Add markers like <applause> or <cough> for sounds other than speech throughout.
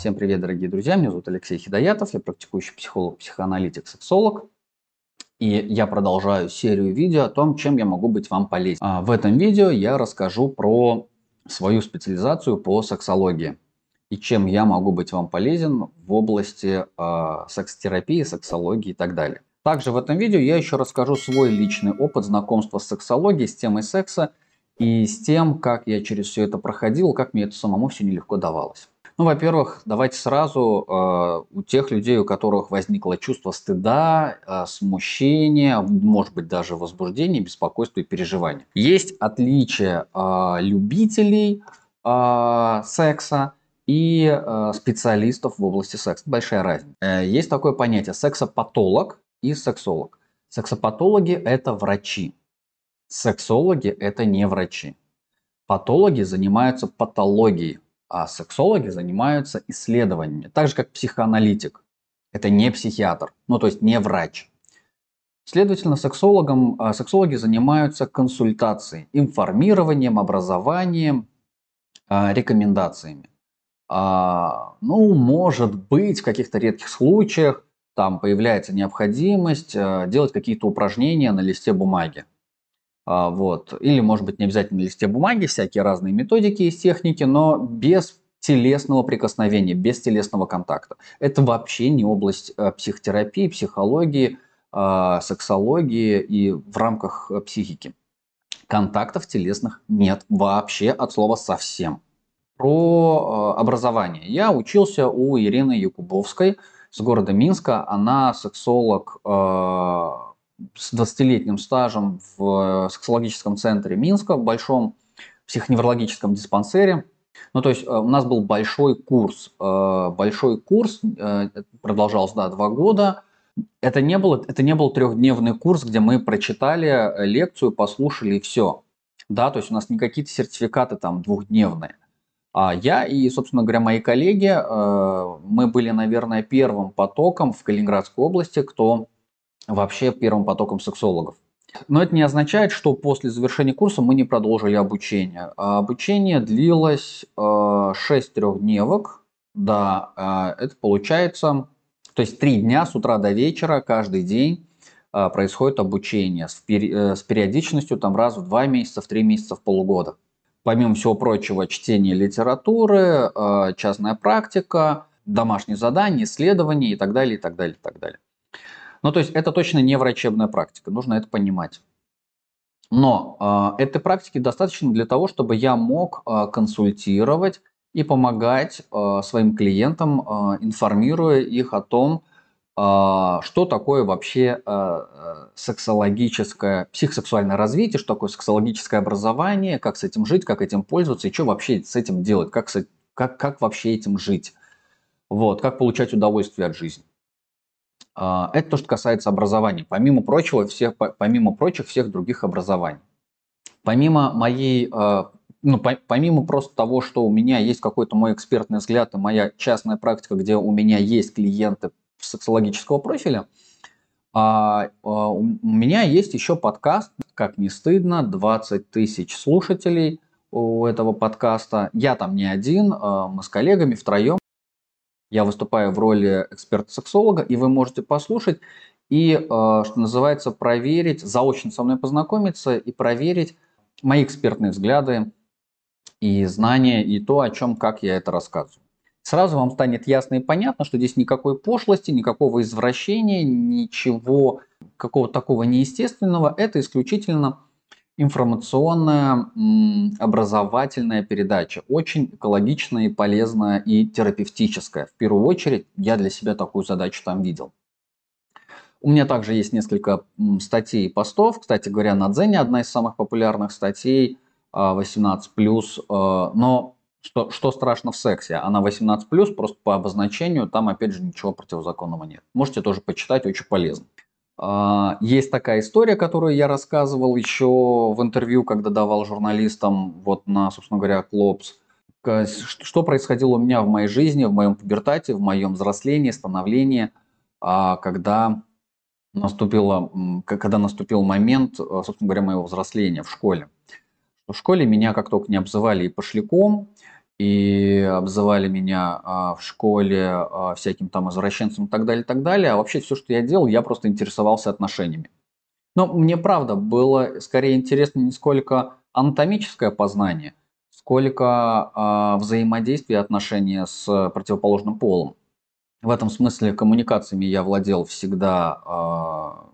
Всем привет, дорогие друзья. Меня зовут Алексей Хидоятов. Я практикующий психолог, психоаналитик, сексолог. И я продолжаю серию видео о том, чем я могу быть вам полезен. А в этом видео я расскажу про свою специализацию по сексологии и чем я могу быть вам полезен в области э, секс-терапии, сексологии и так далее. Также в этом видео я еще расскажу свой личный опыт знакомства с сексологией, с темой секса и с тем, как я через все это проходил, как мне это самому все нелегко давалось. Ну, во-первых, давайте сразу э, у тех людей, у которых возникло чувство стыда, э, смущения, может быть даже возбуждения, беспокойства и переживания. Есть отличие э, любителей э, секса и э, специалистов в области секса. Большая разница. Э, есть такое понятие сексопатолог и сексолог. Сексопатологи – это врачи. Сексологи – это не врачи. Патологи занимаются патологией а сексологи занимаются исследованиями, так же как психоаналитик. Это не психиатр, ну то есть не врач. Следовательно, сексологам, а, сексологи занимаются консультацией, информированием, образованием, а, рекомендациями. А, ну, может быть, в каких-то редких случаях там появляется необходимость делать какие-то упражнения на листе бумаги. А, вот. Или, может быть, не обязательно листе бумаги, всякие разные методики и техники, но без телесного прикосновения, без телесного контакта. Это вообще не область э, психотерапии, психологии, а, сексологии и в рамках э, психики. Контактов телесных нет вообще от слова совсем. Про э, образование. Я учился у Ирины Якубовской с города Минска. Она сексолог с 20-летним стажем в э, сексологическом центре Минска, в большом психоневрологическом диспансере. Ну, то есть э, у нас был большой курс. Э, большой курс продолжался, да, два года. Это не, было, это не был трехдневный курс, где мы прочитали лекцию, послушали и все. Да, то есть у нас не какие-то сертификаты там двухдневные. А я и, собственно говоря, мои коллеги, мы были, наверное, первым потоком в Калининградской области, кто вообще первым потоком сексологов. Но это не означает, что после завершения курса мы не продолжили обучение. А обучение длилось э, 6 трехдневок. Да, э, это получается, то есть 3 дня с утра до вечера каждый день э, происходит обучение с, пери, э, с периодичностью там раз в 2 месяца, в 3 месяца, в полгода. Помимо всего прочего, чтение литературы, э, частная практика, домашние задания, исследования и так далее, и так далее, и так далее. Ну, то есть это точно не врачебная практика, нужно это понимать. Но э, этой практики достаточно для того, чтобы я мог э, консультировать и помогать э, своим клиентам, э, информируя их о том, э, что такое вообще э, сексологическое, психосексуальное развитие, что такое сексологическое образование, как с этим жить, как этим пользоваться и что вообще с этим делать, как, как, как вообще этим жить. Вот, как получать удовольствие от жизни. А, это то, что касается образования. Помимо прочего, всех, помимо прочих всех других образований. Помимо моей, а, ну, помимо просто того, что у меня есть какой-то мой экспертный взгляд и моя частная практика, где у меня есть клиенты сексологического профиля, а, у меня есть еще подкаст, как не стыдно, 20 тысяч слушателей у этого подкаста. Я там не один, мы с коллегами втроем я выступаю в роли эксперта-сексолога, и вы можете послушать и, э, что называется, проверить, заочно со мной познакомиться и проверить мои экспертные взгляды и знания, и то, о чем, как я это рассказываю. Сразу вам станет ясно и понятно, что здесь никакой пошлости, никакого извращения, ничего какого-то такого неестественного. Это исключительно информационная, образовательная передача. Очень экологичная и полезная и терапевтическая. В первую очередь я для себя такую задачу там видел. У меня также есть несколько статей и постов. Кстати говоря, на Дзене одна из самых популярных статей 18+. А, а, но что, что страшно в сексе? Она 18+, просто по обозначению, там опять же ничего противозаконного нет. Можете тоже почитать, очень полезно. А, есть такая история, которую я рассказывал еще в интервью, когда давал журналистам вот на, собственно говоря, Клопс. Что происходило у меня в моей жизни, в моем пубертате, в моем взрослении, становлении, а, когда наступило, когда наступил момент, а, собственно говоря, моего взросления в школе. В школе меня как только не обзывали и пошляком, и обзывали меня а, в школе а, всяким там извращенцем и так далее, и так далее. А вообще все, что я делал, я просто интересовался отношениями. Но мне правда было скорее интересно не сколько анатомическое познание, сколько э, взаимодействие отношения с противоположным полом. В этом смысле коммуникациями я владел всегда э,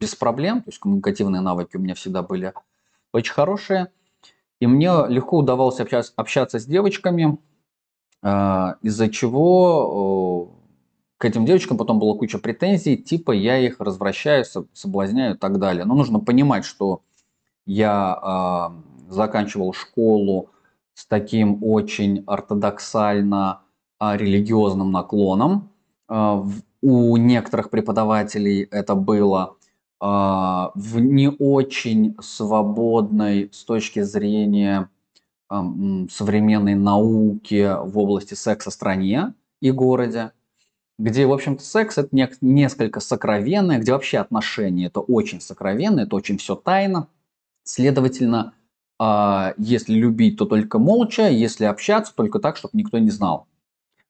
без проблем, то есть коммуникативные навыки у меня всегда были очень хорошие. И мне легко удавалось общаться, общаться с девочками, э, из-за чего к этим девочкам потом была куча претензий, типа я их развращаю, соблазняю и так далее. Но нужно понимать, что я э, заканчивал школу с таким очень ортодоксально э, религиозным наклоном. У некоторых преподавателей это было в не очень свободной с точки зрения современной науки в области секса стране и городе где, в общем-то, секс это не, несколько сокровенное, где вообще отношения это очень сокровенно, это очень все тайно. Следовательно, э, если любить, то только молча, если общаться, только так, чтобы никто не знал.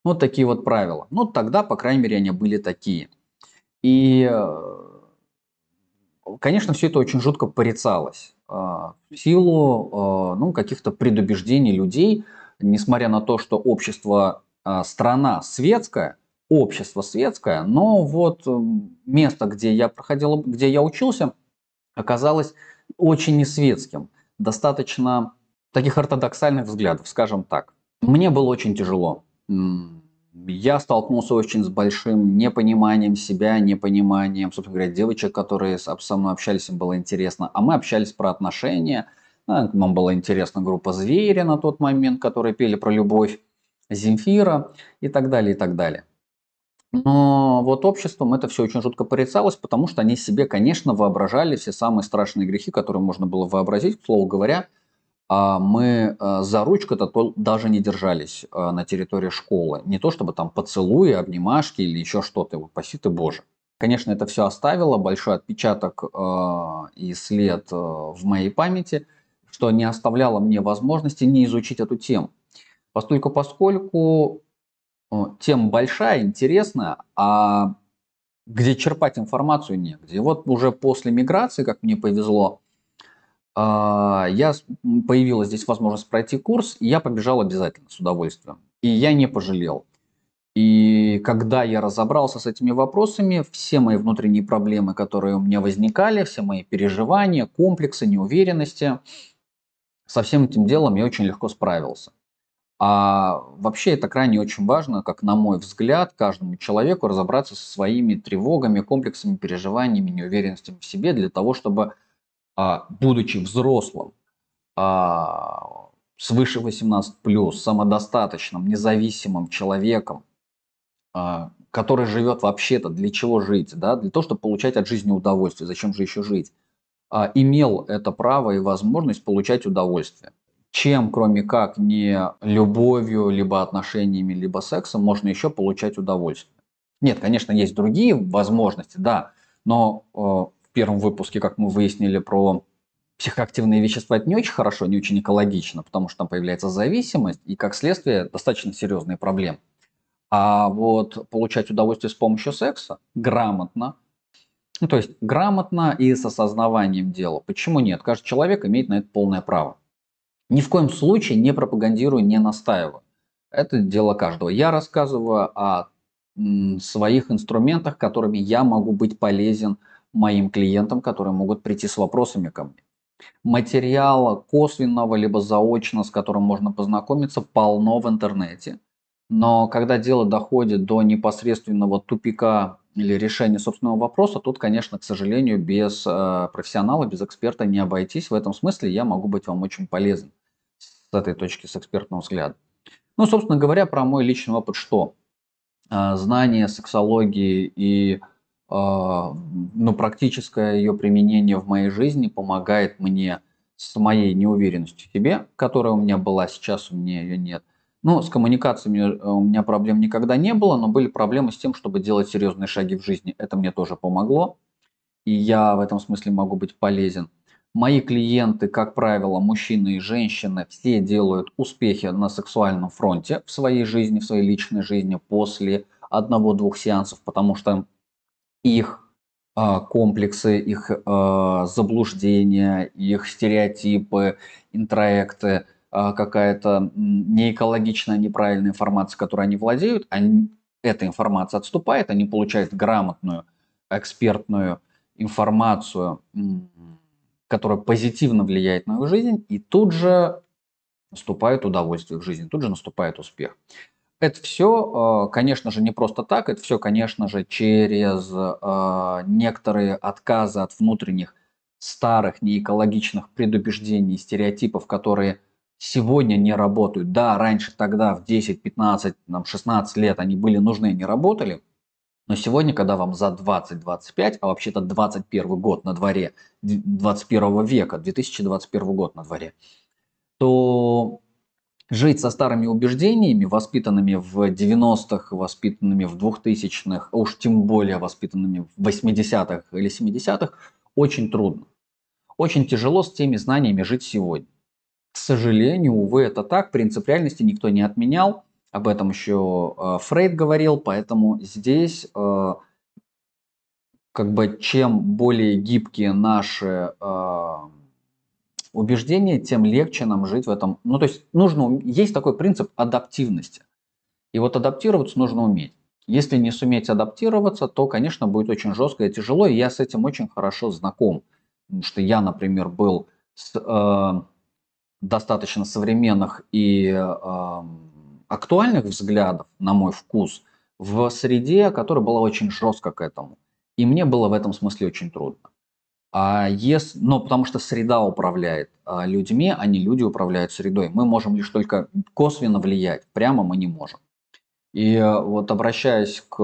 Вот такие вот правила. Ну, тогда, по крайней мере, они были такие. И, э, конечно, все это очень жутко порицалось э, в силу э, ну, каких-то предубеждений людей, несмотря на то, что общество, э, страна светская – общество светское, но вот место, где я проходил, где я учился, оказалось очень несветским, достаточно таких ортодоксальных взглядов, скажем так. Мне было очень тяжело. Я столкнулся очень с большим непониманием себя, непониманием, собственно говоря, девочек, которые со мной общались, им было интересно. А мы общались про отношения. Нам была интересна группа «Звери» на тот момент, которые пели про любовь, Земфира и так далее, и так далее. Но вот обществом это все очень жутко порицалось, потому что они себе, конечно, воображали все самые страшные грехи, которые можно было вообразить. К слову говоря, а мы э, за ручку-то даже не держались э, на территории школы. Не то чтобы там поцелуи, обнимашки или еще что-то. Упаси ты Боже. Конечно, это все оставило большой отпечаток э, и след в моей памяти, что не оставляло мне возможности не изучить эту тему. Поскольку, поскольку тема большая, интересная, а где черпать информацию негде. И вот уже после миграции, как мне повезло, а, я появилась здесь возможность пройти курс, и я побежал обязательно с удовольствием. И я не пожалел. И когда я разобрался с этими вопросами, все мои внутренние проблемы, которые у меня возникали, все мои переживания, комплексы, неуверенности, со всем этим делом я очень легко справился. А вообще это крайне очень важно, как на мой взгляд, каждому человеку разобраться со своими тревогами, комплексами, переживаниями, неуверенностями в себе для того, чтобы, а, будучи взрослым, а, свыше 18+, самодостаточным, независимым человеком, а, который живет вообще-то для чего жить, да, для того, чтобы получать от жизни удовольствие, зачем же еще жить, имел это право и возможность получать удовольствие чем, кроме как не любовью, либо отношениями, либо сексом, можно еще получать удовольствие. Нет, конечно, есть другие возможности, да, но э, первом выпуске, как мы выяснили про психоактивные вещества, это не очень хорошо, не очень экологично, потому что там появляется зависимость и, как следствие, достаточно серьезные проблемы. А вот получать удовольствие с помощью секса грамотно, ну, то есть грамотно и с осознаванием дела. Почему нет? Каждый человек имеет на это полное право. Ни в коем случае не пропагандирую, не настаиваю. Это дело каждого. Я рассказываю о своих инструментах, которыми я могу быть полезен моим клиентам, которые могут прийти с вопросами ко мне. Материала косвенного либо заочно, с которым можно познакомиться, полно в интернете. Но когда дело доходит до непосредственного тупика или решения собственного вопроса, тут, конечно, к сожалению, без э, профессионала, без эксперта не обойтись. В этом смысле я могу быть вам очень полезен с этой точки, с экспертного взгляда. Ну, собственно говоря, про мой личный опыт что? Э, знание сексологии и э, ну, практическое ее применение в моей жизни помогает мне с моей неуверенностью в себе, которая у меня была, сейчас у меня ее нет – ну, с коммуникациями э, у меня проблем никогда не было, но были проблемы с тем, чтобы делать серьезные шаги в жизни. Это мне тоже помогло, и я в этом смысле могу быть полезен. Мои клиенты, как правило, мужчины и женщины, все делают успехи на сексуальном фронте в своей жизни, в своей личной жизни после одного-двух сеансов, потому что их э, комплексы, их э, заблуждения, их стереотипы, интроекты, э, какая-то неэкологичная, неправильная информация, которой они владеют, они, эта информация отступает, они получают грамотную, экспертную информацию, которая позитивно влияет на их жизнь, и тут же наступает удовольствие в жизни, тут же наступает успех. Это все, э, конечно же, не просто так, это все, конечно же, через э, некоторые отказы от внутренних старых неэкологичных предубеждений, стереотипов, которые сегодня не работают. Да, раньше тогда в 10, 15, 16 лет они были нужны и не работали, но сегодня, когда вам за 20-25, а вообще-то 21 год на дворе, 21 века, 2021 год на дворе, то жить со старыми убеждениями, воспитанными в 90-х, воспитанными в 2000-х, а уж тем более воспитанными в 80-х или 70-х, очень трудно. Очень тяжело с теми знаниями жить сегодня. К сожалению, увы, это так, принцип реальности никто не отменял, об этом еще э, Фрейд говорил, поэтому здесь э, как бы чем более гибкие наши убеждения, тем легче нам жить в этом. Ну, то есть нужно, есть такой принцип адаптивности. И вот адаптироваться нужно уметь. Если не суметь адаптироваться, то, конечно, будет очень жестко и тяжело, и я с этим очень хорошо знаком. Потому что я, например, был с э, достаточно современных и э, актуальных взглядов, на мой вкус, в среде, которая была очень жестко к этому. И мне было в этом смысле очень трудно. А если, ну, потому что среда управляет а, людьми, а не люди управляют средой. Мы можем лишь только косвенно влиять, прямо мы не можем. И э, вот обращаясь к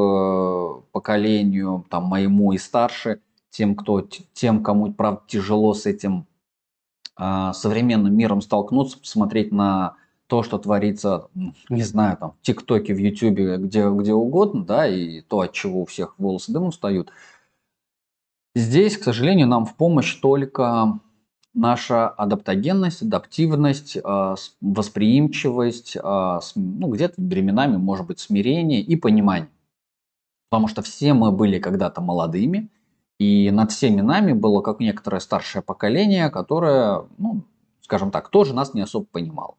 поколению там, моему и старше, тем, кто, тем кому правда тяжело с этим а, современным миром столкнуться, посмотреть на то, что творится, не знаю, там, в ТикТоке, в Ютубе, где, где угодно, да, и то, от чего у всех волосы дымом встают. Здесь, к сожалению, нам в помощь только наша адаптогенность, адаптивность, а, восприимчивость, а, ну, где-то временами, может быть, смирение и понимание. Потому что все мы были когда-то молодыми, и над всеми нами было как некоторое старшее поколение, которое, ну, скажем так, тоже нас не особо понимало.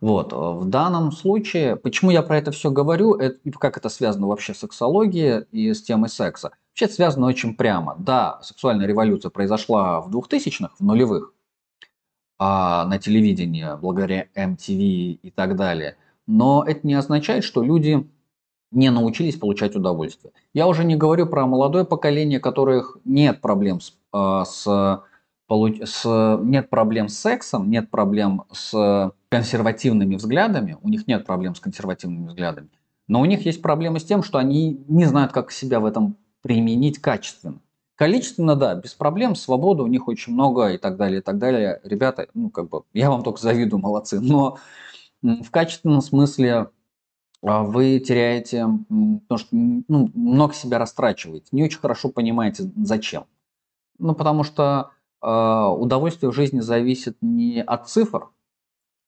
Вот. Э, в данном случае, почему я про это все говорю, и как это связано вообще с сексологией и с темой секса? Вообще связано очень прямо. Да, сексуальная революция произошла в 2000-х, в нулевых, а на телевидении, благодаря MTV и так далее. Но это не означает, что люди не научились получать удовольствие. Я уже не говорю про молодое поколение, которых нет проблем с, э, с с, нет проблем с сексом, нет проблем с консервативными взглядами, у них нет проблем с консервативными взглядами, но у них есть проблемы с тем, что они не знают, как себя в этом применить качественно. Количественно, да, без проблем, свободы у них очень много и так далее, и так далее. Ребята, ну, как бы, я вам только завидую, молодцы, но в качественном смысле а, вы теряете, потому что ну, много себя растрачиваете, не очень хорошо понимаете, зачем. Ну, потому что а, удовольствие в жизни зависит не от цифр,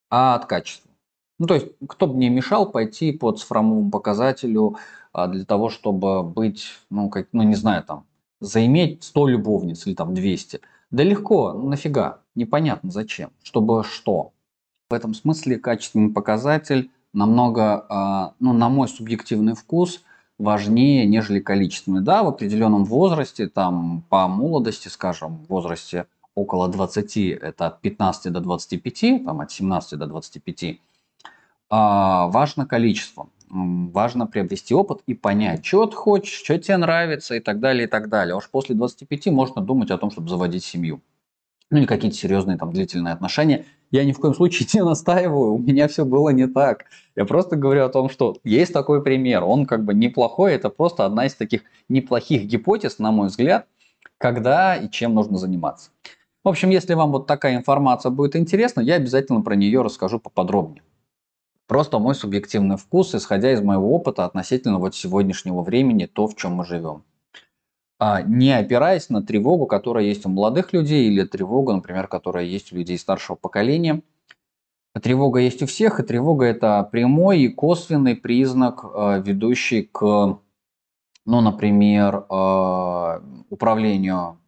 а от качества. Ну, то есть, кто бы не мешал пойти по цифровому показателю а, для того, чтобы быть, ну, как, ну, не знаю, там, заиметь 100 любовниц или там 200. Да легко, нафига, непонятно зачем, чтобы что. В этом смысле качественный показатель намного, а, ну, на мой субъективный вкус, важнее, нежели количественный. Да, в определенном возрасте, там по молодости, скажем, в возрасте около 20, это от 15 до 25, там от 17 до 25, а, важно количество. Важно приобрести опыт и понять, что ты хочешь, что тебе нравится и так далее, и так далее. А уж после 25 можно думать о том, чтобы заводить семью. Ну или какие-то серьезные там длительные отношения. Я ни в коем случае <laughs> не настаиваю, у меня все было не так. Я просто говорю о том, что есть такой пример, он как бы неплохой, это просто одна из таких неплохих гипотез, на мой взгляд, когда и чем нужно заниматься. В общем, если вам вот такая информация будет интересна, я обязательно про нее расскажу поподробнее. Просто мой субъективный вкус, исходя из моего опыта относительно вот сегодняшнего времени, то, в чем мы живем. а не опираясь на тревогу, которая есть у молодых людей или тревогу, например, которая есть у людей старшего поколения. Тревога есть у всех, и тревога это прямой и косвенный признак, э, ведущий к, ну, например, э, управлению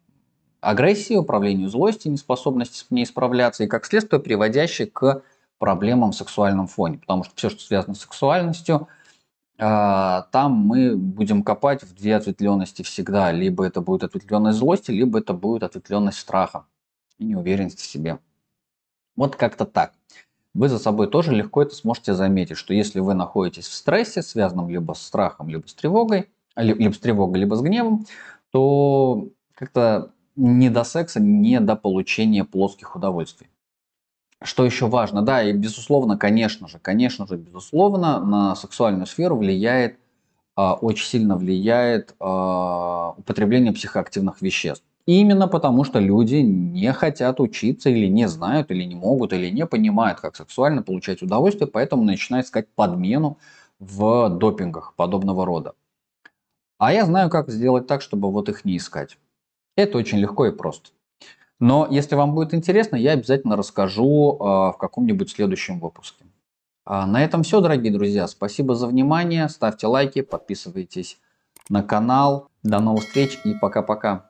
агрессией, управлению злостью, неспособности с ней справляться, и как следствие приводящий к проблемам в сексуальном фоне. Потому что все, что связано с сексуальностью – а, там мы будем копать в две ответвленности всегда. Либо это будет ответвленность злости, либо это будет ответвленность страха и неуверенности в себе. Вот как-то так. Вы за собой тоже легко это сможете заметить, что если вы находитесь в стрессе, связанном либо с страхом, либо с тревогой, либо с тревогой, либо с гневом, то как-то не до секса, не до получения плоских удовольствий. Что еще важно? Да, и безусловно, конечно же, конечно же, безусловно, на сексуальную сферу влияет, а, очень сильно влияет а, употребление психоактивных веществ. Именно потому, что люди не хотят учиться или не знают, или не могут, или не понимают, как сексуально получать удовольствие, поэтому начинают искать подмену в допингах подобного рода. А я знаю, как сделать так, чтобы вот их не искать. Это очень легко и просто. Но если вам будет интересно, я обязательно расскажу э, в каком-нибудь следующем выпуске. А на этом все, дорогие друзья. Спасибо за внимание. Ставьте лайки, подписывайтесь на канал. До новых встреч и пока-пока.